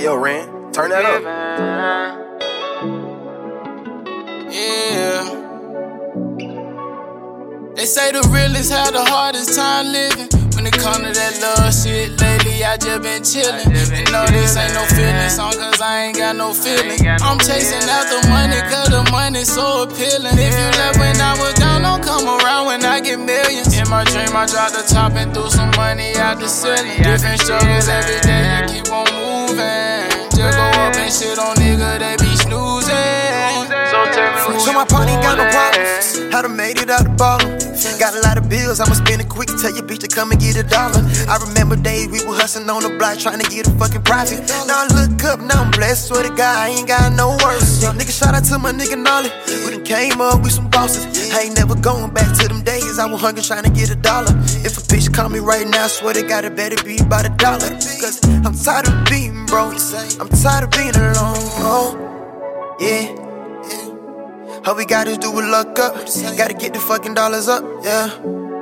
Hey yo, Ren, turn that up. Yeah. They say the realest had the hardest time living. When it come to that love shit, lately I just been chillin'. And no, this ain't no feeling song, cause I ain't got no feeling. I'm chasing after money, cause the money so appealing. If you left when I was down, don't come around when I get millions. In my dream, I dropped the top and threw some money out the ceiling. Different struggles every day, problems. I done made it out the bottom. Got a lot of bills, I'ma spend it quick. Tell your bitch to come and get a dollar. I remember days we were hustling on the block trying to get a fucking profit. Now I look up, now I'm blessed. Swear to God, I ain't got no worse. Young nigga, shout out to my nigga Nolly. We done came up with some bosses. I ain't never going back to them days. I was hungry trying to get a dollar. If a bitch call me right now, swear to God, it better be by the dollar. Cause I'm tired of being broke. I'm tired of being alone. Oh, yeah. All we gotta do is luck up. Gotta get the fucking dollars up, yeah.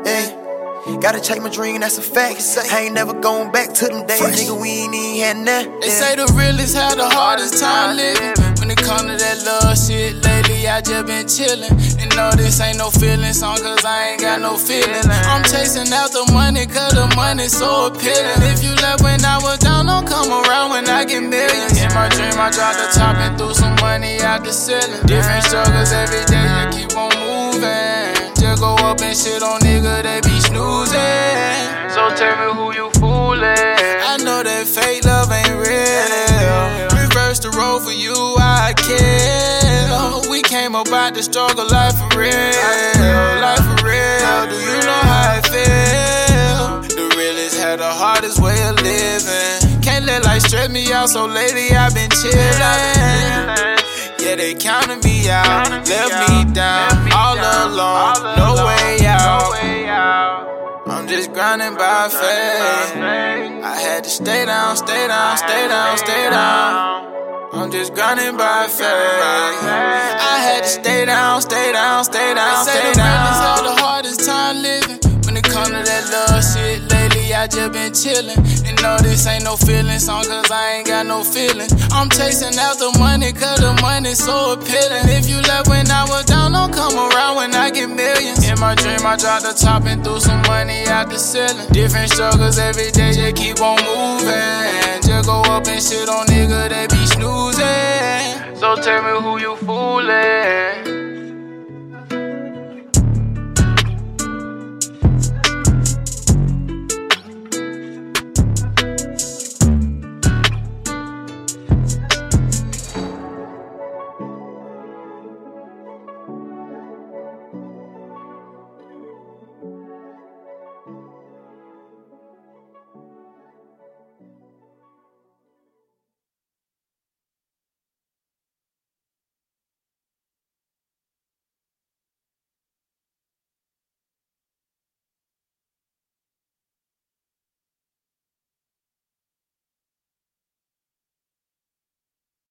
yeah. Gotta chase my dream, that's a fact. I ain't never going back to them days, nigga. We ain't even had that. They say the realest had the hardest time living. When it come to that love shit, lately I just been chillin'. And no, this ain't no feeling song, cause I ain't got no feeling. I'm chasing after money, cause the money's so appealing. If you left when I was down, don't come around when I get millions. My dream, I dropped the top and threw some money out the ceiling. Different struggles every day, I keep on moving. Just go up and shit on nigga, they be snoozing. So tell me who you fooling. I know that fake love ain't real. Reverse the role for you, I kill. We came about the struggle, life for real. Life for real. Do you know how I feel? The realest had the hardest way of living. Can't let stress me out, so lately I've been chillin'. Yeah, they counted me out, left me down, all alone, no way out. I'm just grinding by faith. I had to stay down, stay down, stay down, stay down. I'm just grinding by faith. I had to stay down, stay down, stay down, stay down. had the hardest time living. When it come to that love shit, lately I just been chillin'. And no, this ain't no feeling song, cause I ain't got no feeling. I'm chasing after money, cause the money's so appealing. If you left when I was down, don't come around when I get millions. In my dream, I dropped the top and threw some money out the ceiling. Different struggles every day, just keep on moving. Just go up and shit on nigga, they be snoozing. So tell me who you fooling.